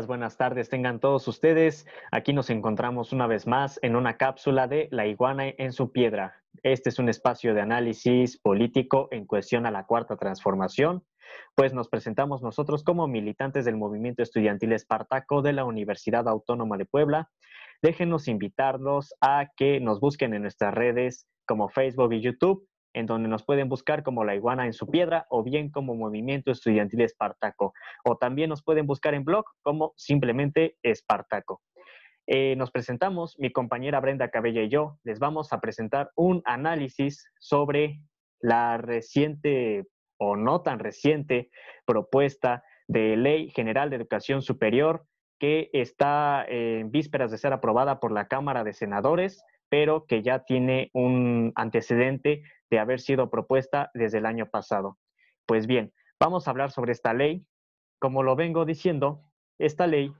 buenas tardes, tengan todos ustedes. Aquí nos encontramos una vez más en una cápsula de La iguana en su piedra. Este es un espacio de análisis político en cuestión a la cuarta transformación, pues nos presentamos nosotros como militantes del movimiento estudiantil Espartaco de la Universidad Autónoma de Puebla. Déjenos invitarlos a que nos busquen en nuestras redes como Facebook y YouTube en donde nos pueden buscar como la iguana en su piedra o bien como Movimiento Estudiantil Espartaco. O también nos pueden buscar en blog como simplemente Espartaco. Eh, nos presentamos, mi compañera Brenda Cabella y yo les vamos a presentar un análisis sobre la reciente o no tan reciente propuesta de Ley General de Educación Superior que está en vísperas de ser aprobada por la Cámara de Senadores, pero que ya tiene un antecedente de haber sido propuesta desde el año pasado. Pues bien, vamos a hablar sobre esta ley. Como lo vengo diciendo, esta ley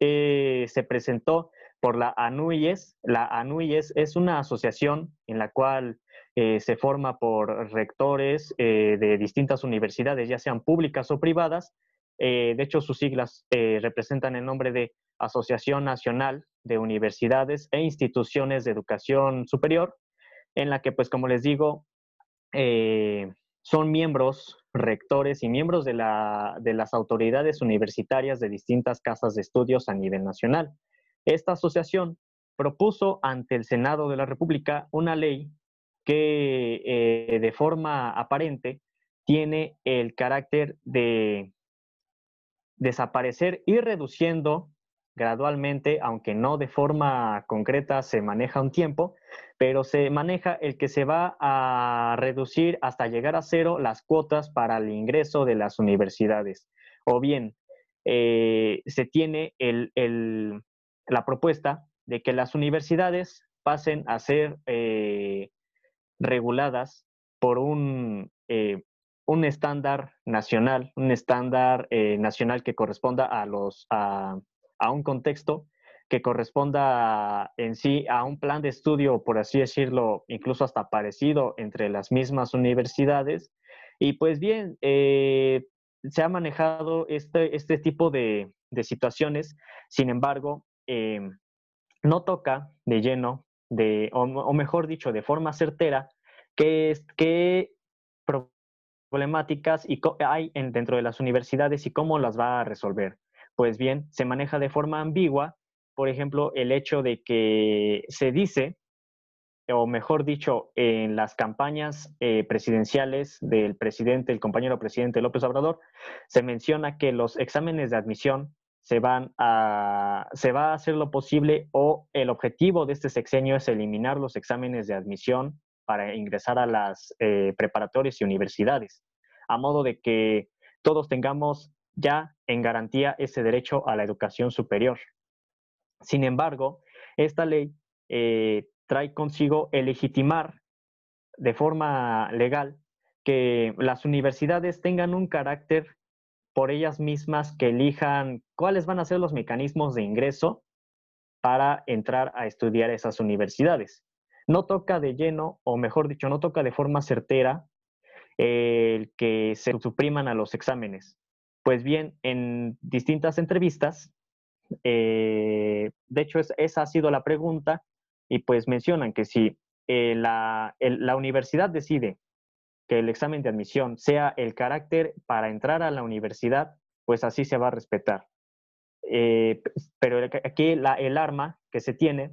eh, se presentó por la ANUIES. La ANUIES es una asociación en la cual eh, se forma por rectores eh, de distintas universidades, ya sean públicas o privadas. de hecho, sus siglas representan el nombre de Asociación Nacional de Universidades e Instituciones de Educación Superior, en la que, pues, como les digo, eh, son miembros, rectores y miembros de, las autoridades universitarias de distintas casas de estudios a nivel nacional. Esta asociación propuso ante el Senado de la República una ley que eh, de forma aparente tiene el carácter de desaparecer y reduciendo gradualmente, aunque no de forma concreta se maneja un tiempo, pero se maneja el que se va a reducir hasta llegar a cero las cuotas para el ingreso de las universidades. O bien, eh, se tiene la propuesta de que las universidades pasen a ser eh, reguladas por un, eh, un estándar nacional, un estándar nacional que corresponda a los a un contexto que corresponda en sí a un plan de estudio, por así decirlo, incluso hasta parecido entre las mismas universidades. Y pues bien, eh, se ha manejado este, este tipo de, situaciones, sin embargo, eh, no toca de lleno, de, o, mejor dicho, de forma certera, qué, qué problemáticas y hay en, dentro de las universidades y cómo las va a resolver. Pues bien, se maneja de forma ambigua por ejemplo, el hecho de que se dice, o mejor dicho, en las campañas eh, presidenciales del presidente, el compañero presidente López Obrador, se menciona que los exámenes de admisión se van a, se va a hacer lo posible o el objetivo de este sexenio es eliminar los exámenes de admisión para ingresar a las eh, preparatorias y universidades, a modo de que todos tengamos ya en garantía ese derecho a la educación superior. Sin embargo, esta ley eh, trae consigo el legitimar de forma legal que las universidades tengan un carácter por ellas mismas que elijan cuáles van a ser los mecanismos de ingreso para entrar a estudiar esas universidades. No toca de lleno, o mejor dicho, no toca de forma certera el que se supriman a los exámenes. Pues bien, en distintas entrevistas eh, de hecho, esa ha sido la pregunta y pues mencionan que si eh, la, universidad decide que el examen de admisión sea el carácter para entrar a la universidad, pues así se va a respetar. Eh, pero aquí el arma que se tiene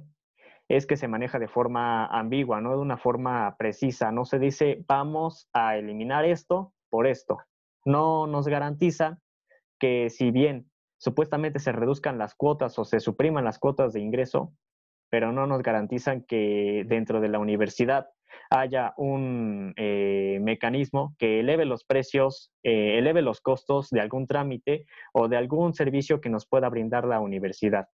es que se maneja de forma ambigua, no de una forma precisa. No se dice vamos a eliminar esto por esto. No nos garantiza que si bien supuestamente se reduzcan las cuotas o se supriman las cuotas de ingreso, pero no nos garantizan que dentro de la universidad haya un eh, mecanismo que eleve los precios, eh, eleve los costos de algún trámite o de algún servicio que nos pueda brindar la universidad.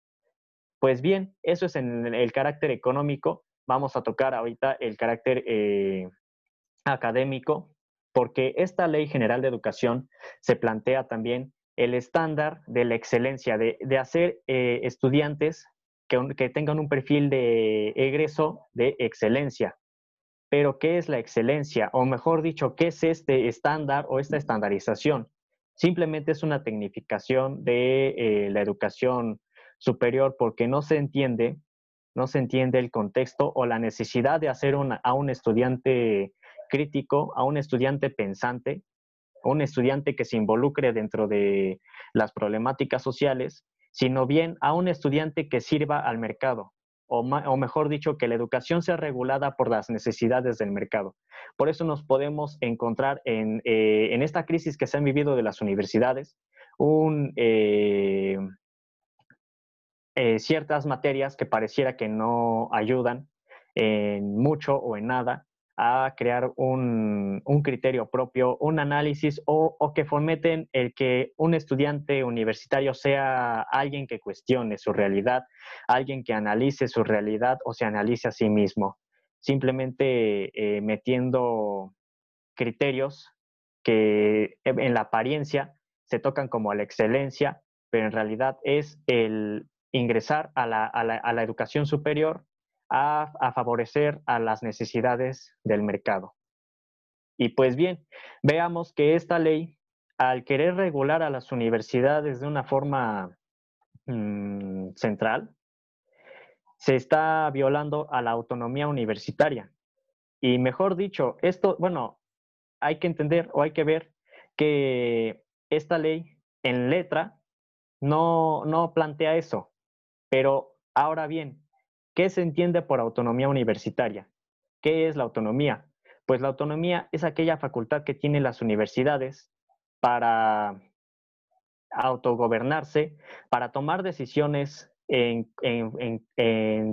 Pues bien, eso es en el carácter económico. Vamos a tocar ahorita el carácter eh, académico, porque esta ley general de educación se plantea también el estándar de la excelencia, de, hacer eh, estudiantes que, tengan un perfil de egreso de excelencia. Pero, ¿qué es la excelencia? O mejor dicho, ¿qué es este estándar o esta estandarización? Simplemente es una tecnificación de eh, la educación superior porque no se entiende, no se entiende el contexto o la necesidad de hacer a un estudiante crítico, a un estudiante pensante, a un estudiante que se involucre dentro de las problemáticas sociales, sino bien a un estudiante que sirva al mercado, o, mejor dicho, que la educación sea regulada por las necesidades del mercado. Por eso nos podemos encontrar en, eh, esta crisis que se han vivido de las universidades, un, eh, eh, ciertas materias que pareciera que no ayudan en mucho o en nada, a crear un, criterio propio, un análisis o, que fomenten el que un estudiante universitario sea alguien que cuestione su realidad, alguien que analice su realidad o se analice a sí mismo, simplemente eh, metiendo criterios que en la apariencia se tocan como la excelencia, pero en realidad es el ingresar a la educación superior a, favorecer a las necesidades del mercado. Y pues bien, veamos que esta ley, al querer regular a las universidades de una forma mm, central, se está violando a la autonomía universitaria. Y mejor dicho, esto, bueno, hay que entender o hay que ver que esta ley en letra no, no plantea eso. Pero ahora bien, ¿Qué se entiende por autonomía universitaria? ¿Qué es la autonomía? Pues la autonomía es aquella facultad que tienen las universidades para autogobernarse, para tomar decisiones en,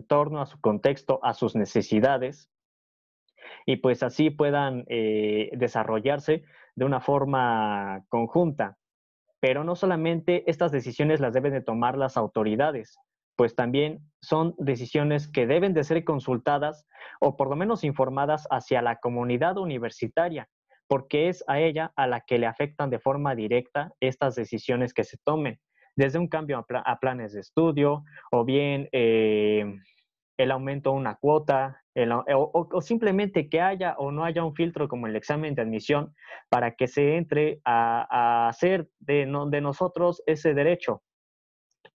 torno a su contexto, a sus necesidades, y pues así puedan eh, desarrollarse de una forma conjunta. Pero no solamente estas decisiones las deben de tomar las autoridades, pues también son decisiones que deben de ser consultadas o por lo menos informadas hacia la comunidad universitaria, porque es a ella a la que le afectan de forma directa estas decisiones que se tomen, desde un cambio a, planes de estudio o bien eh, el aumento de una cuota, o, simplemente que haya o no haya un filtro como el examen de admisión para que se entre a, hacer de nosotros ese derecho.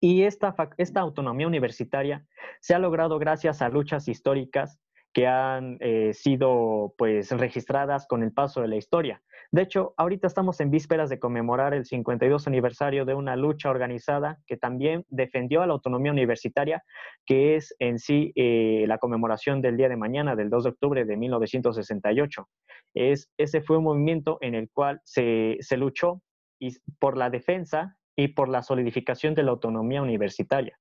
Y esta, esta autonomía universitaria se ha logrado gracias a luchas históricas que han eh, sido pues registradas con el paso de la historia. De hecho, ahorita estamos en vísperas de conmemorar el 52 aniversario de una lucha organizada que también defendió a la autonomía universitaria, que es en sí eh, la conmemoración del día de mañana, del 2 de octubre de 1968. Es, ese fue un movimiento en el cual se, se luchó y por la defensa y por la solidificación de la autonomía universitaria.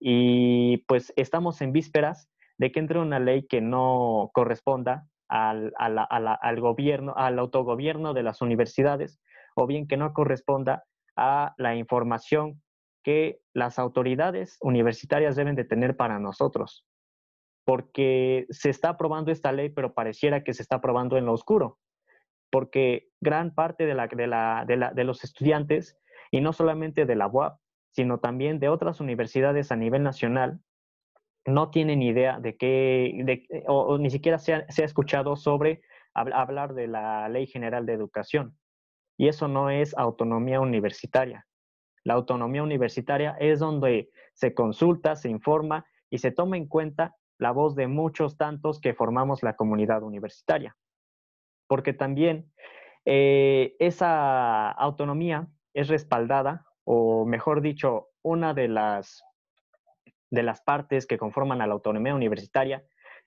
Y pues estamos en vísperas de que entre una ley que no corresponda al, al gobierno, al autogobierno de las universidades, o bien que no corresponda a la información que las autoridades universitarias deben de tener para nosotros. Porque se está aprobando esta ley, pero pareciera que se está aprobando en lo oscuro. Porque gran parte de, la, de, la, de, la, de los estudiantes y no solamente de la UAP, sino también de otras universidades a nivel nacional, no tienen idea de qué, o, ni siquiera se ha, escuchado sobre hablar de la Ley General de Educación. Y eso no es autonomía universitaria. La autonomía universitaria es donde se consulta, se informa y se toma en cuenta la voz de muchos tantos que formamos la comunidad universitaria. Porque también eh, esa autonomía es respaldada, o mejor dicho, una de las, de las partes que conforman a la autonomía universitaria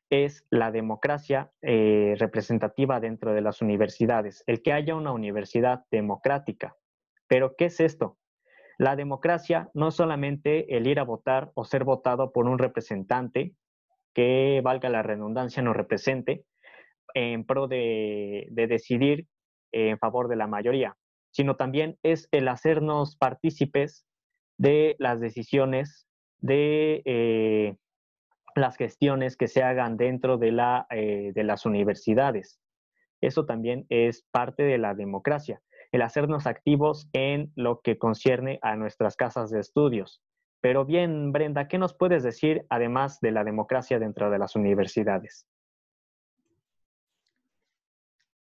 es la democracia eh, representativa dentro de las universidades, el que haya una universidad democrática. Pero, ¿qué es esto? La democracia no es solamente el ir a votar o ser votado por un representante que, valga la redundancia, nos represente en pro de decidir en favor de la mayoría sino también es el hacernos partícipes de las decisiones, de eh, las gestiones que se hagan dentro de, la, eh, de las universidades. Eso también es parte de la democracia, el hacernos activos en lo que concierne a nuestras casas de estudios. Pero bien, Brenda, ¿qué nos puedes decir además de la democracia dentro de las universidades?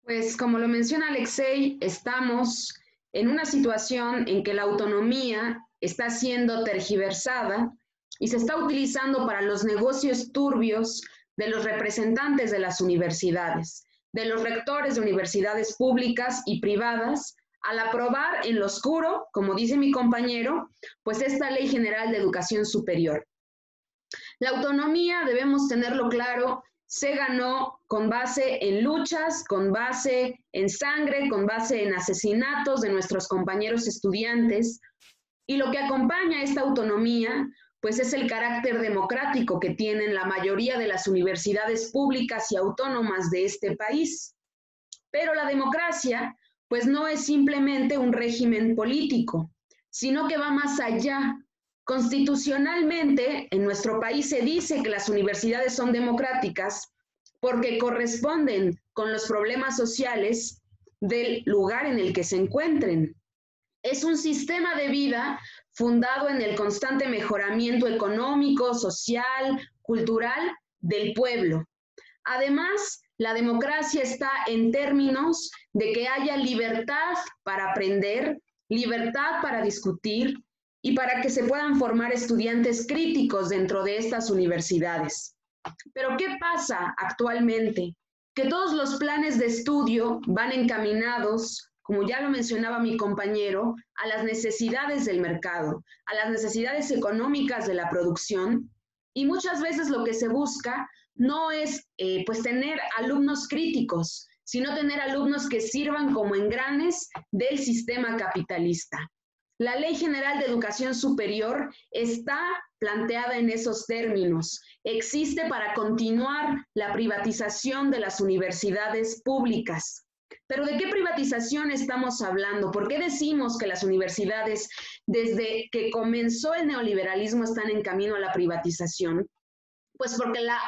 Pues como lo menciona Alexei, estamos en una situación en que la autonomía está siendo tergiversada y se está utilizando para los negocios turbios de los representantes de las universidades, de los rectores de universidades públicas y privadas, al aprobar en lo oscuro, como dice mi compañero, pues esta Ley General de Educación Superior. La autonomía, debemos tenerlo claro, se ganó con base en luchas, con base en sangre, con base en asesinatos de nuestros compañeros estudiantes. Y lo que acompaña esta autonomía, pues es el carácter democrático que tienen la mayoría de las universidades públicas y autónomas de este país. Pero la democracia, pues no es simplemente un régimen político, sino que va más allá. Constitucionalmente, en nuestro país se dice que las universidades son democráticas porque corresponden con los problemas sociales del lugar en el que se encuentren. Es un sistema de vida fundado en el constante mejoramiento económico, social, cultural del pueblo. Además, la democracia está en términos de que haya libertad para aprender, libertad para discutir y para que se puedan formar estudiantes críticos dentro de estas universidades. Pero ¿qué pasa actualmente? Que todos los planes de estudio van encaminados, como ya lo mencionaba mi compañero, a las necesidades del mercado, a las necesidades económicas de la producción y muchas veces lo que se busca no es eh, pues tener alumnos críticos, sino tener alumnos que sirvan como engranes del sistema capitalista. La Ley General de Educación Superior está planteada en esos términos. Existe para continuar la privatización de las universidades públicas. Pero ¿de qué privatización estamos hablando? ¿Por qué decimos que las universidades desde que comenzó el neoliberalismo están en camino a la privatización? Pues porque la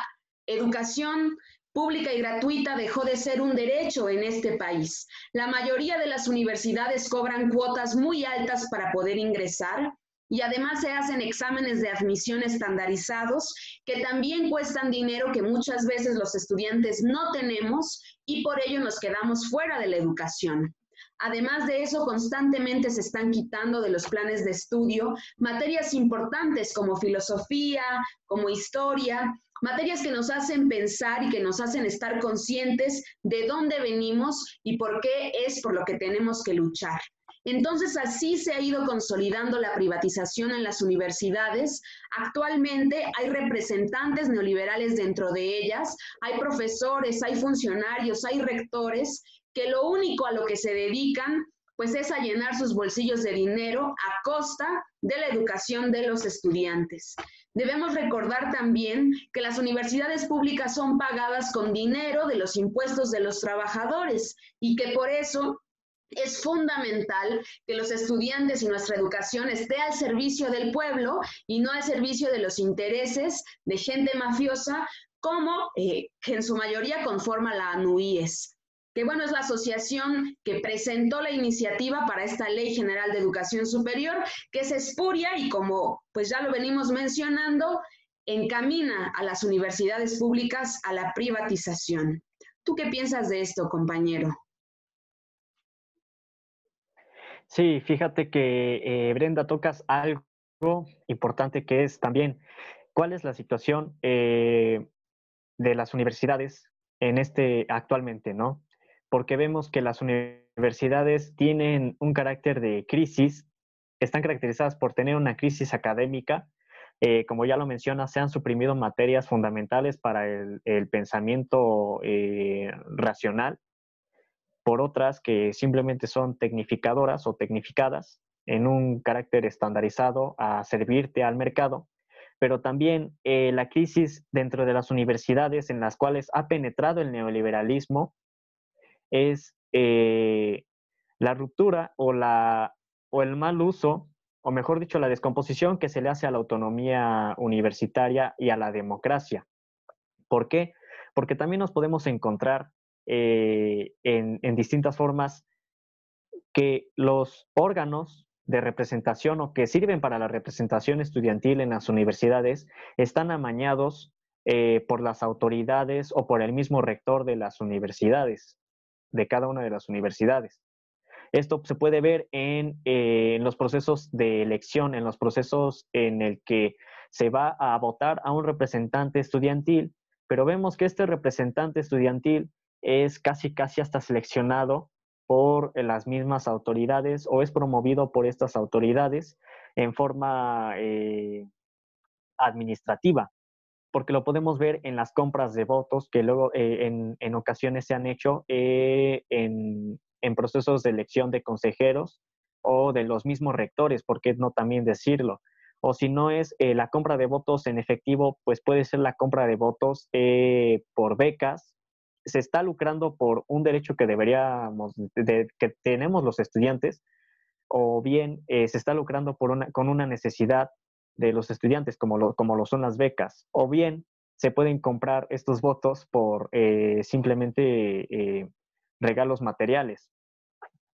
educación pública y gratuita dejó de ser un derecho en este país. La mayoría de las universidades cobran cuotas muy altas para poder ingresar y además se hacen exámenes de admisión estandarizados que también cuestan dinero que muchas veces los estudiantes no tenemos y por ello nos quedamos fuera de la educación. Además de eso, constantemente se están quitando de los planes de estudio materias importantes como filosofía, como historia, materias que nos hacen pensar y que nos hacen estar conscientes de dónde venimos y por qué es por lo que tenemos que luchar. Entonces, así se ha ido consolidando la privatización en las universidades. Actualmente hay representantes neoliberales dentro de ellas, hay profesores, hay funcionarios, hay rectores que lo único a lo que se dedican pues es a llenar sus bolsillos de dinero a costa de la educación de los estudiantes. Debemos recordar también que las universidades públicas son pagadas con dinero de los impuestos de los trabajadores y que por eso es fundamental que los estudiantes y nuestra educación esté al servicio del pueblo y no al servicio de los intereses de gente mafiosa como eh, que en su mayoría conforma la ANUIES que bueno, es la asociación que presentó la iniciativa para esta Ley General de Educación Superior, que es espuria y como pues ya lo venimos mencionando, encamina a las universidades públicas a la privatización. ¿Tú qué piensas de esto, compañero? Sí, fíjate que eh, Brenda tocas algo importante que es también cuál es la situación eh, de las universidades en este actualmente, ¿no? Porque vemos que las universidades tienen un carácter de crisis, están caracterizadas por tener una crisis académica. Eh, como ya lo menciona, se han suprimido materias fundamentales para el, pensamiento eh, racional por otras que simplemente son tecnificadoras o tecnificadas en un carácter estandarizado a servirte al mercado, pero también eh, la crisis dentro de las universidades en las cuales ha penetrado el neoliberalismo es eh, la ruptura o, la, o el mal uso, o mejor dicho, la descomposición que se le hace a la autonomía universitaria y a la democracia. ¿Por qué? Porque también nos podemos encontrar eh, en, en distintas formas que los órganos de representación o que sirven para la representación estudiantil en las universidades están amañados eh, por las autoridades o por el mismo rector de las universidades de cada una de las universidades. Esto se puede ver en, eh, en, los procesos de elección, en los procesos en el que se va a votar a un representante estudiantil, pero vemos que este representante estudiantil es casi, casi hasta seleccionado por las mismas autoridades o es promovido por estas autoridades en forma eh, administrativa, porque lo podemos ver en las compras de votos que luego eh, en, en, ocasiones se han hecho eh, en, en, procesos de elección de consejeros o de los mismos rectores, ¿por qué no también decirlo? O si no es la compra de votos en efectivo, pues puede ser la compra de votos por becas se está lucrando por un derecho que deberíamos, que tenemos los estudiantes, o bien eh, se está lucrando por una, con una necesidad de los estudiantes, como lo, como lo son las becas, o bien se pueden comprar estos votos por eh, simplemente eh, regalos materiales.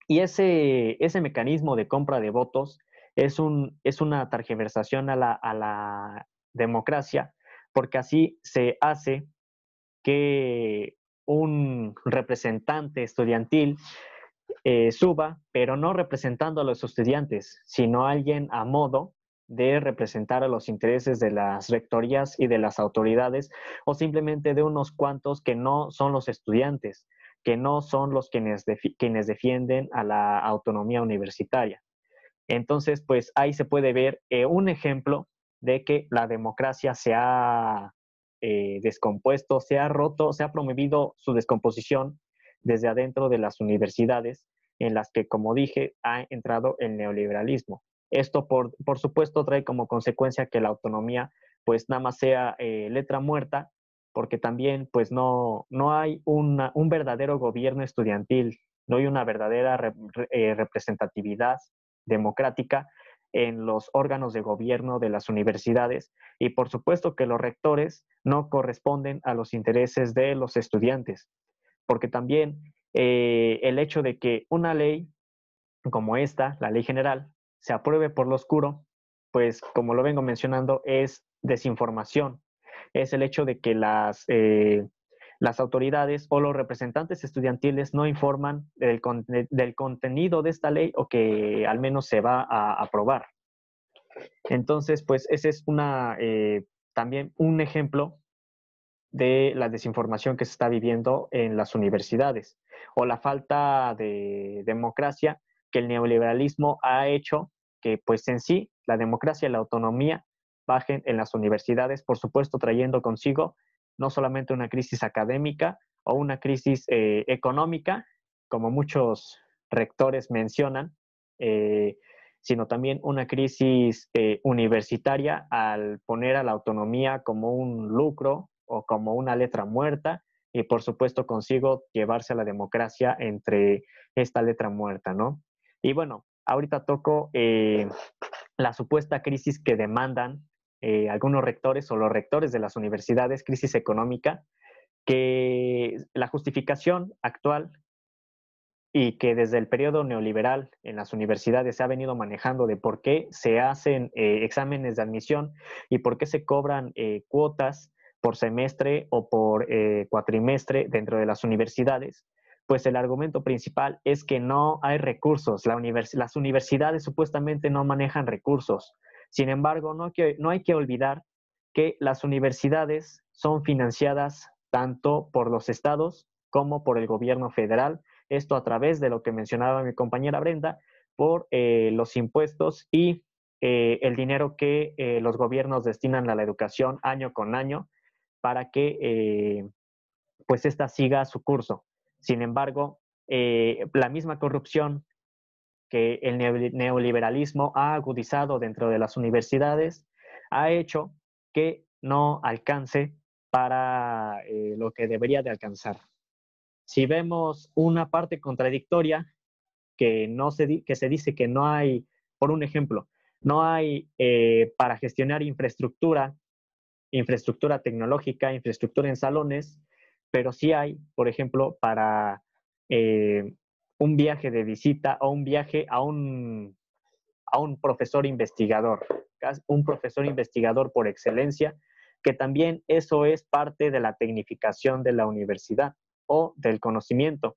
Y ese, ese mecanismo de compra de votos es, un, es una targiversación a la, a la democracia, porque así se hace que un representante estudiantil eh, suba, pero no representando a los estudiantes, sino alguien a modo de representar a los intereses de las rectorías y de las autoridades o simplemente de unos cuantos que no son los estudiantes, que no son los quienes, quienes defienden a la autonomía universitaria. Entonces, pues ahí se puede ver eh, un ejemplo de que la democracia se ha eh, descompuesto, se ha roto, se ha promovido su descomposición desde adentro de las universidades en las que, como dije, ha entrado el neoliberalismo. Esto, por, por supuesto, trae como consecuencia que la autonomía, pues nada más sea eh, letra muerta, porque también, pues no, no hay un verdadero gobierno estudiantil, no hay una verdadera eh, representatividad democrática en los órganos de gobierno de las universidades y por supuesto que los rectores no corresponden a los intereses de los estudiantes, porque también eh, el hecho de que una ley como esta, la ley general, se apruebe por lo oscuro, pues como lo vengo mencionando, es desinformación. Es el hecho de que las, eh, las autoridades o los representantes estudiantiles no informan del, del, contenido de esta ley o que al menos se va a aprobar. Entonces, pues ese es una, eh, también un ejemplo de la desinformación que se está viviendo en las universidades o la falta de democracia que el neoliberalismo ha hecho que pues en sí la democracia y la autonomía bajen en las universidades, por supuesto trayendo consigo no solamente una crisis académica o una crisis eh, económica, como muchos rectores mencionan, eh, sino también una crisis eh, universitaria al poner a la autonomía como un lucro o como una letra muerta y por supuesto consigo llevarse a la democracia entre esta letra muerta, ¿no? Y bueno, ahorita toco la supuesta crisis que demandan eh, algunos rectores o los rectores de las universidades, crisis económica, que la justificación actual y que desde el periodo neoliberal en las universidades se ha venido manejando de por qué se hacen eh, exámenes de admisión y por qué se cobran eh, cuotas por semestre o por cuatrimestre dentro de las universidades, pues el argumento principal es que no hay recursos. las universidades supuestamente no manejan recursos. Sin embargo, no, no hay que olvidar que las universidades son financiadas tanto por los estados como por el gobierno federal. Esto a través de lo que mencionaba mi compañera Brenda, por eh, los impuestos y eh, el dinero que eh, los gobiernos destinan a la educación año con año para que pues esta siga su curso. Sin embargo, la misma corrupción que el neoliberalismo ha agudizado dentro de las universidades ha hecho que no alcance para eh, lo que debería de alcanzar. Si vemos una parte contradictoria que, no se, que se dice que no hay, por un ejemplo, no hay eh, para gestionar infraestructura, infraestructura tecnológica, infraestructura en salones, pero sí hay, por ejemplo, para eh, un viaje de visita o un viaje a un, a un profesor investigador, un profesor investigador por excelencia, que también eso es parte de la tecnificación de la universidad o del conocimiento.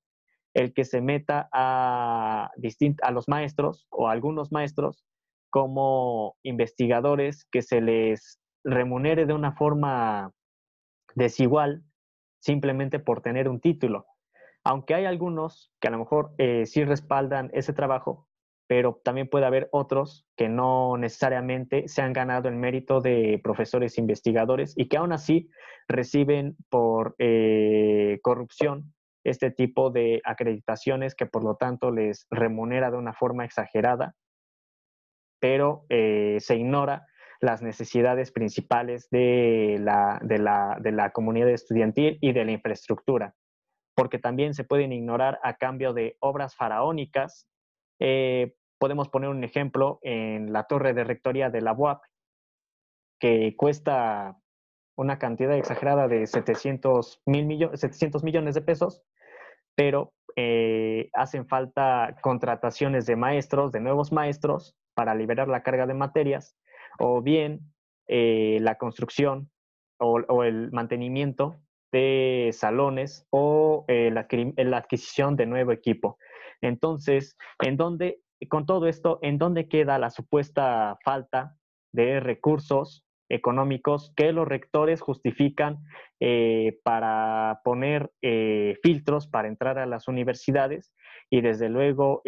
el que se meta a, a los maestros o a algunos maestros como investigadores que se les remunere de una forma desigual simplemente por tener un título. Aunque hay algunos que a lo mejor eh, sí respaldan ese trabajo, pero también puede haber otros que no necesariamente se han ganado el mérito de profesores investigadores y que aún así reciben por eh, corrupción este tipo de acreditaciones que por lo tanto les remunera de una forma exagerada, pero eh, se ignora las necesidades principales de la, de, la, de la comunidad estudiantil y de la infraestructura, porque también se pueden ignorar a cambio de obras faraónicas. Eh, podemos poner un ejemplo en la torre de rectoría de la UAP, que cuesta una cantidad exagerada de 700, mil millones, 700 millones de pesos, pero eh, hacen falta contrataciones de maestros, de nuevos maestros, para liberar la carga de materias o bien eh, la construcción o, el mantenimiento de salones o eh, la, adquisición de nuevo equipo. Entonces, ¿en con todo esto, en dónde queda la supuesta falta de recursos económicos que los rectores justifican eh, para poner filtros para entrar a las universidades y desde luego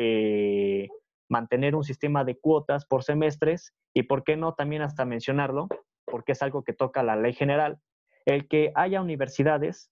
mantener un sistema de cuotas por semestres y, ¿por qué no también hasta mencionarlo? Porque es algo que toca la ley general, el que haya universidades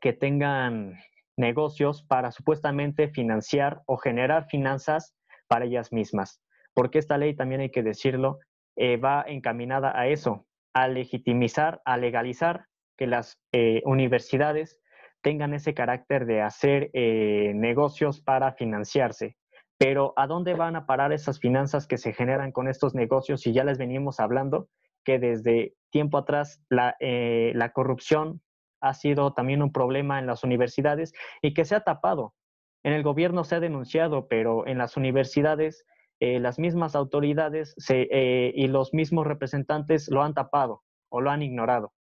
que tengan negocios para supuestamente financiar o generar finanzas para ellas mismas. Porque esta ley, también hay que decirlo, eh, va encaminada a eso, a legitimizar, a legalizar que las eh, universidades tengan ese carácter de hacer eh, negocios para financiarse. Pero ¿a dónde van a parar esas finanzas que se generan con estos negocios? Y ya les venimos hablando que desde tiempo atrás la, eh, la corrupción ha sido también un problema en las universidades y que se ha tapado. En el gobierno se ha denunciado, pero en las universidades eh, las mismas autoridades eh, y los mismos representantes lo han tapado o lo han ignorado.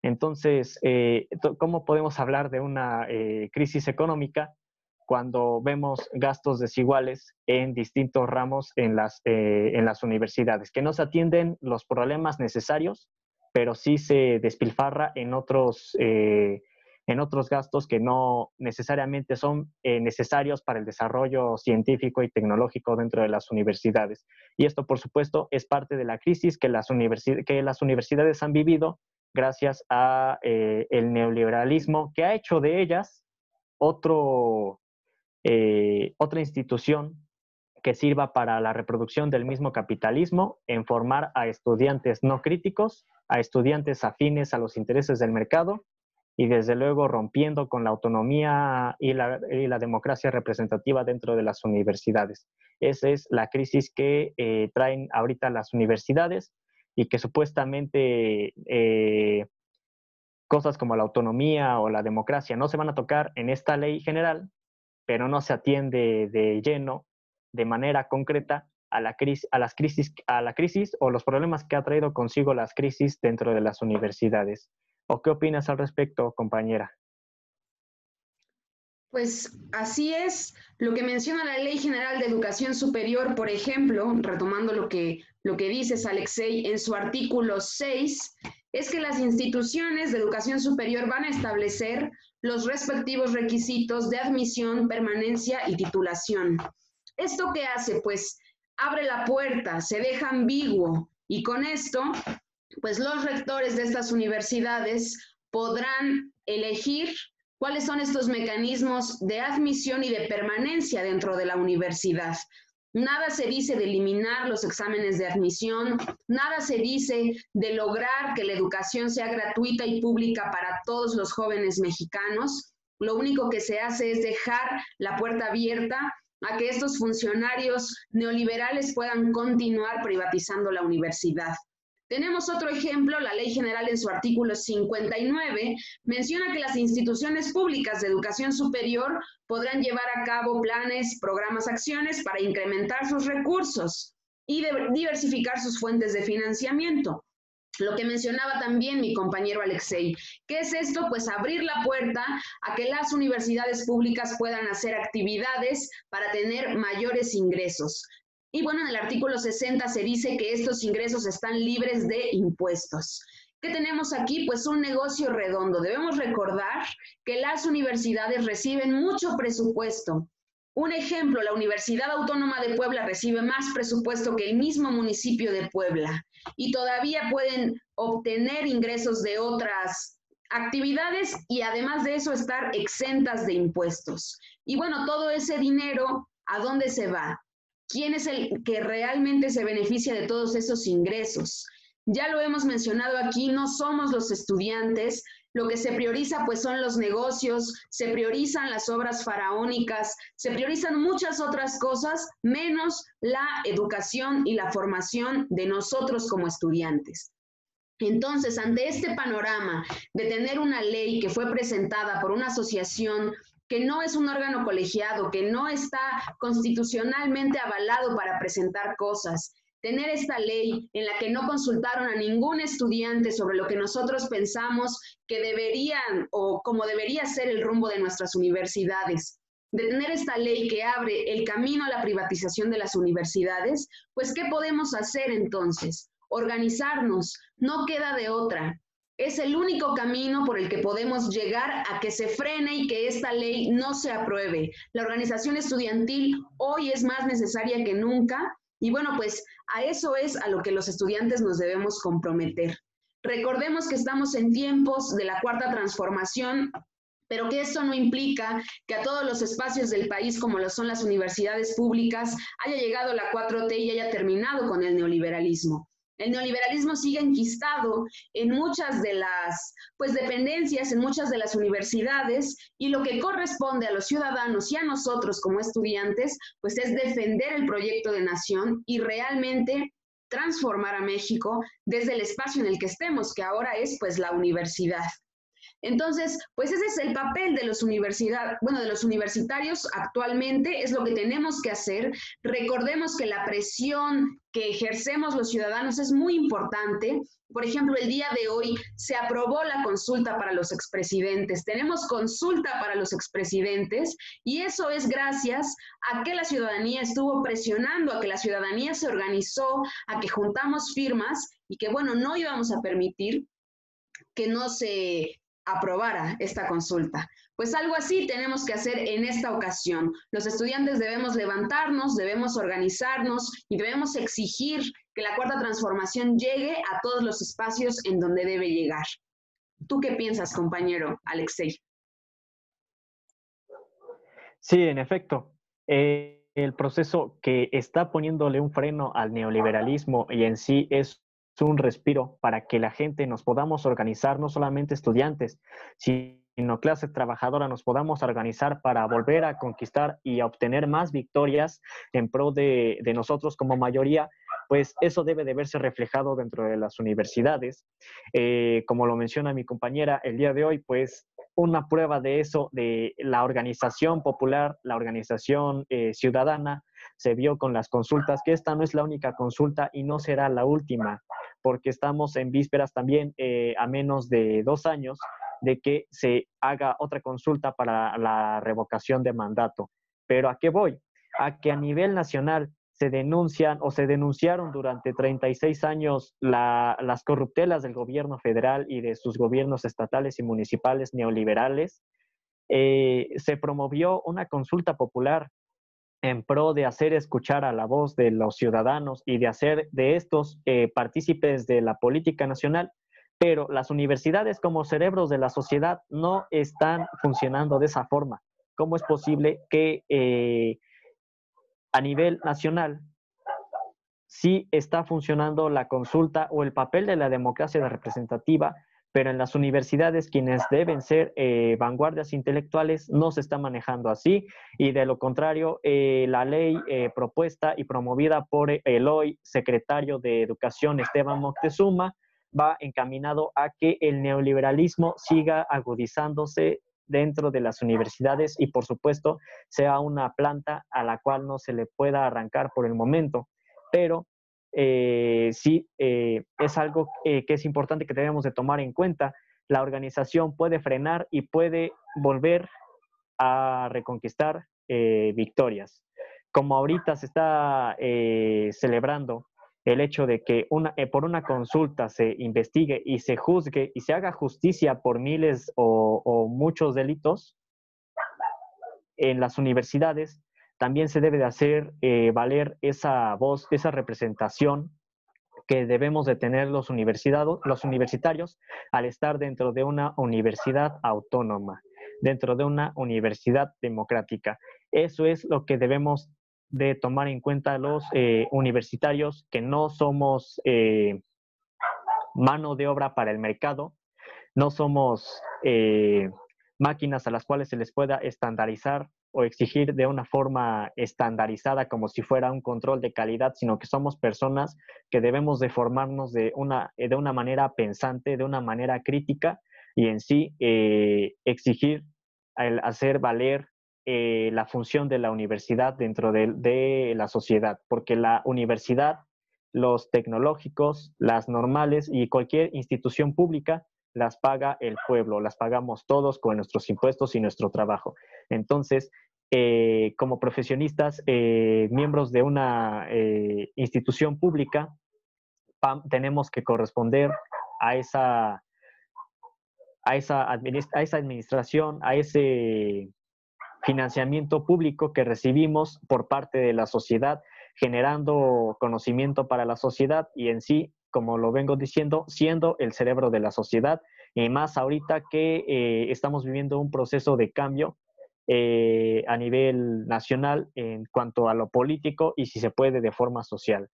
Entonces, ¿cómo podemos hablar de una crisis económica cuando vemos gastos desiguales en distintos ramos en las, eh, en las universidades, que no se atienden los problemas necesarios, pero sí se despilfarra en otros, eh, en otros gastos que no necesariamente son eh, necesarios para el desarrollo científico y tecnológico dentro de las universidades. Y esto, por supuesto, es parte de la crisis que las, que las universidades han vivido gracias a el neoliberalismo que ha hecho de ellas otro, eh, otra institución que sirva para la reproducción del mismo capitalismo en formar a estudiantes no críticos, a estudiantes afines a los intereses del mercado y desde luego rompiendo con la autonomía y la, democracia representativa dentro de las universidades. Esa es la crisis que eh, traen ahorita las universidades y que supuestamente eh, cosas como la autonomía o la democracia no se van a tocar en esta ley general, pero no se atiende de lleno, de manera concreta, a la, crisis, las crisis, a la crisis o los problemas que ha traído consigo las crisis dentro de las universidades. ¿O qué opinas al respecto, compañera? Pues así es. Lo que menciona la Ley General de Educación Superior, por ejemplo, retomando lo que, lo que dices, Alexei, en su artículo 6, es que las instituciones de educación superior van a establecer los respectivos requisitos de admisión, permanencia y titulación. ¿Esto qué hace? Pues abre la puerta, se deja ambiguo y con esto, pues los rectores de estas universidades podrán elegir cuáles son estos mecanismos de admisión y de permanencia dentro de la universidad. Nada se dice de eliminar los exámenes de admisión, nada se dice de lograr que la educación sea gratuita y pública para todos los jóvenes mexicanos. Lo único que se hace es dejar la puerta abierta a que estos funcionarios neoliberales puedan continuar privatizando la universidad. Tenemos otro ejemplo, la Ley General en su artículo 59 menciona que las instituciones públicas de educación superior podrán llevar a cabo planes, programas, acciones para incrementar sus recursos y diversificar sus fuentes de financiamiento. Lo que mencionaba también mi compañero Alexei. ¿Qué es esto? Pues abrir la puerta a que las universidades públicas puedan hacer actividades para tener mayores ingresos. Y bueno, en el artículo 60 se dice que estos ingresos están libres de impuestos. ¿Qué tenemos aquí? Pues un negocio redondo. Debemos recordar que las universidades reciben mucho presupuesto. Un ejemplo, la Universidad Autónoma de Puebla recibe más presupuesto que el mismo municipio de Puebla y todavía pueden obtener ingresos de otras actividades y además de eso estar exentas de impuestos. Y bueno, todo ese dinero, ¿a dónde se va? ¿Quién es el que realmente se beneficia de todos esos ingresos? Ya lo hemos mencionado aquí, no somos los estudiantes, lo que se prioriza pues son los negocios, se priorizan las obras faraónicas, se priorizan muchas otras cosas, menos la educación y la formación de nosotros como estudiantes. Entonces, ante este panorama de tener una ley que fue presentada por una asociación que no es un órgano colegiado, que no está constitucionalmente avalado para presentar cosas, tener esta ley en la que no consultaron a ningún estudiante sobre lo que nosotros pensamos que deberían o como debería ser el rumbo de nuestras universidades, de tener esta ley que abre el camino a la privatización de las universidades, pues ¿qué podemos hacer entonces? Organizarnos, no queda de otra. Es el único camino por el que podemos llegar a que se frene y que esta ley no se apruebe. La organización estudiantil hoy es más necesaria que nunca y bueno, pues a eso es a lo que los estudiantes nos debemos comprometer. Recordemos que estamos en tiempos de la cuarta transformación, pero que esto no implica que a todos los espacios del país, como lo son las universidades públicas, haya llegado la 4T y haya terminado con el neoliberalismo. El neoliberalismo sigue enquistado en muchas de las pues, dependencias, en muchas de las universidades, y lo que corresponde a los ciudadanos y a nosotros como estudiantes, pues es defender el proyecto de nación y realmente transformar a México desde el espacio en el que estemos, que ahora es pues la universidad. Entonces, pues ese es el papel de los universidad, bueno, de los universitarios actualmente, es lo que tenemos que hacer. Recordemos que la presión que ejercemos los ciudadanos es muy importante. Por ejemplo, el día de hoy se aprobó la consulta para los expresidentes. Tenemos consulta para los expresidentes y eso es gracias a que la ciudadanía estuvo presionando, a que la ciudadanía se organizó, a que juntamos firmas y que, bueno, no íbamos a permitir que no se aprobara esta consulta. Pues algo así tenemos que hacer en esta ocasión. Los estudiantes debemos levantarnos, debemos organizarnos y debemos exigir que la cuarta transformación llegue a todos los espacios en donde debe llegar. ¿Tú qué piensas, compañero Alexei? Sí, en efecto. Eh, el proceso que está poniéndole un freno al neoliberalismo y en sí es un respiro para que la gente nos podamos organizar, no solamente estudiantes, sino clase trabajadora, nos podamos organizar para volver a conquistar y a obtener más victorias en pro de, nosotros como mayoría, pues eso debe de verse reflejado dentro de las universidades. Eh, como lo menciona mi compañera, el día de hoy, pues una prueba de eso, de la organización popular, la organización eh, ciudadana, se vio con las consultas, que esta no es la única consulta y no será la última porque estamos en vísperas también eh, a menos de dos años de que se haga otra consulta para la revocación de mandato. Pero ¿a qué voy? A que a nivel nacional se denuncian o se denunciaron durante 36 años las corruptelas del gobierno federal y de sus gobiernos estatales y municipales neoliberales. Eh, se promovió una consulta popular en pro de hacer escuchar a la voz de los ciudadanos y de hacer de estos eh, partícipes de la política nacional, pero las universidades como cerebros de la sociedad no están funcionando de esa forma. ¿Cómo es posible que eh, a nivel nacional sí está funcionando la consulta o el papel de la democracia representativa, pero en las universidades quienes deben ser eh, vanguardias intelectuales no se está manejando así y de lo contrario eh, la ley eh, propuesta y promovida por el hoy secretario de Educación Esteban Moctezuma va encaminado a que el neoliberalismo siga agudizándose dentro de las universidades y por supuesto sea una planta a la cual no se le pueda arrancar por el momento. Pero eh, sí eh, es algo que es importante que debemos de tomar en cuenta. La organización puede frenar y puede volver a reconquistar victorias. Como ahorita se está celebrando el hecho de que por una consulta se investigue y se juzgue y se haga justicia por miles o muchos delitos, en las universidades también se debe de hacer eh, valer esa voz, esa representación que debemos de tener los, los universitarios al estar dentro de una universidad autónoma, dentro de una universidad democrática. Eso es lo que debemos de tomar en cuenta los eh, universitarios, que no somos eh, mano de obra para el mercado, no somos máquinas a las cuales se les pueda estandarizar o exigir de una forma estandarizada como si fuera un control de calidad, sino que somos personas que debemos de formarnos de una, de una manera pensante, de una manera crítica y en sí eh, exigir hacer valer eh, la función de la universidad dentro de, de la sociedad, porque la universidad, los tecnológicos, las normales y cualquier institución pública las paga el pueblo, las pagamos todos con nuestros impuestos y nuestro trabajo. Entonces, eh, como profesionistas, eh, miembros de una eh, institución pública, tenemos que corresponder a esa, a, esa a esa administración, a ese financiamiento público que recibimos por parte de la sociedad, generando conocimiento para la sociedad y en sí como lo vengo diciendo, siendo el cerebro de la sociedad, y más ahorita que eh, estamos viviendo un proceso de cambio eh, a nivel nacional en cuanto a lo político y si se puede de forma social.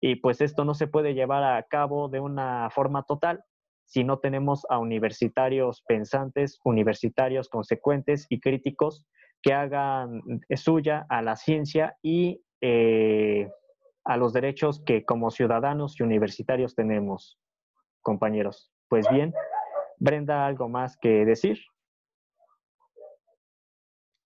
Y pues esto no se puede llevar a cabo de una forma total si no tenemos a universitarios pensantes, universitarios consecuentes y críticos que hagan suya a la ciencia y eh, a los derechos que como ciudadanos y universitarios tenemos, compañeros. Pues bien, Brenda, ¿algo más que decir?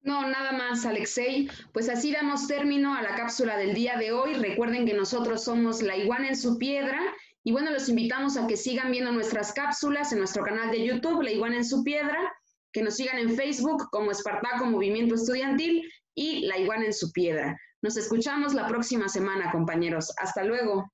No, nada más, Alexei. Pues así damos término a la cápsula del día de hoy. Recuerden que nosotros somos La Iguana en su Piedra. Y bueno, los invitamos a que sigan viendo nuestras cápsulas en nuestro canal de YouTube, La Iguana en su Piedra, que nos sigan en Facebook como Espartaco Movimiento Estudiantil y La Iguana en su Piedra. Nos escuchamos la próxima semana, compañeros. Hasta luego.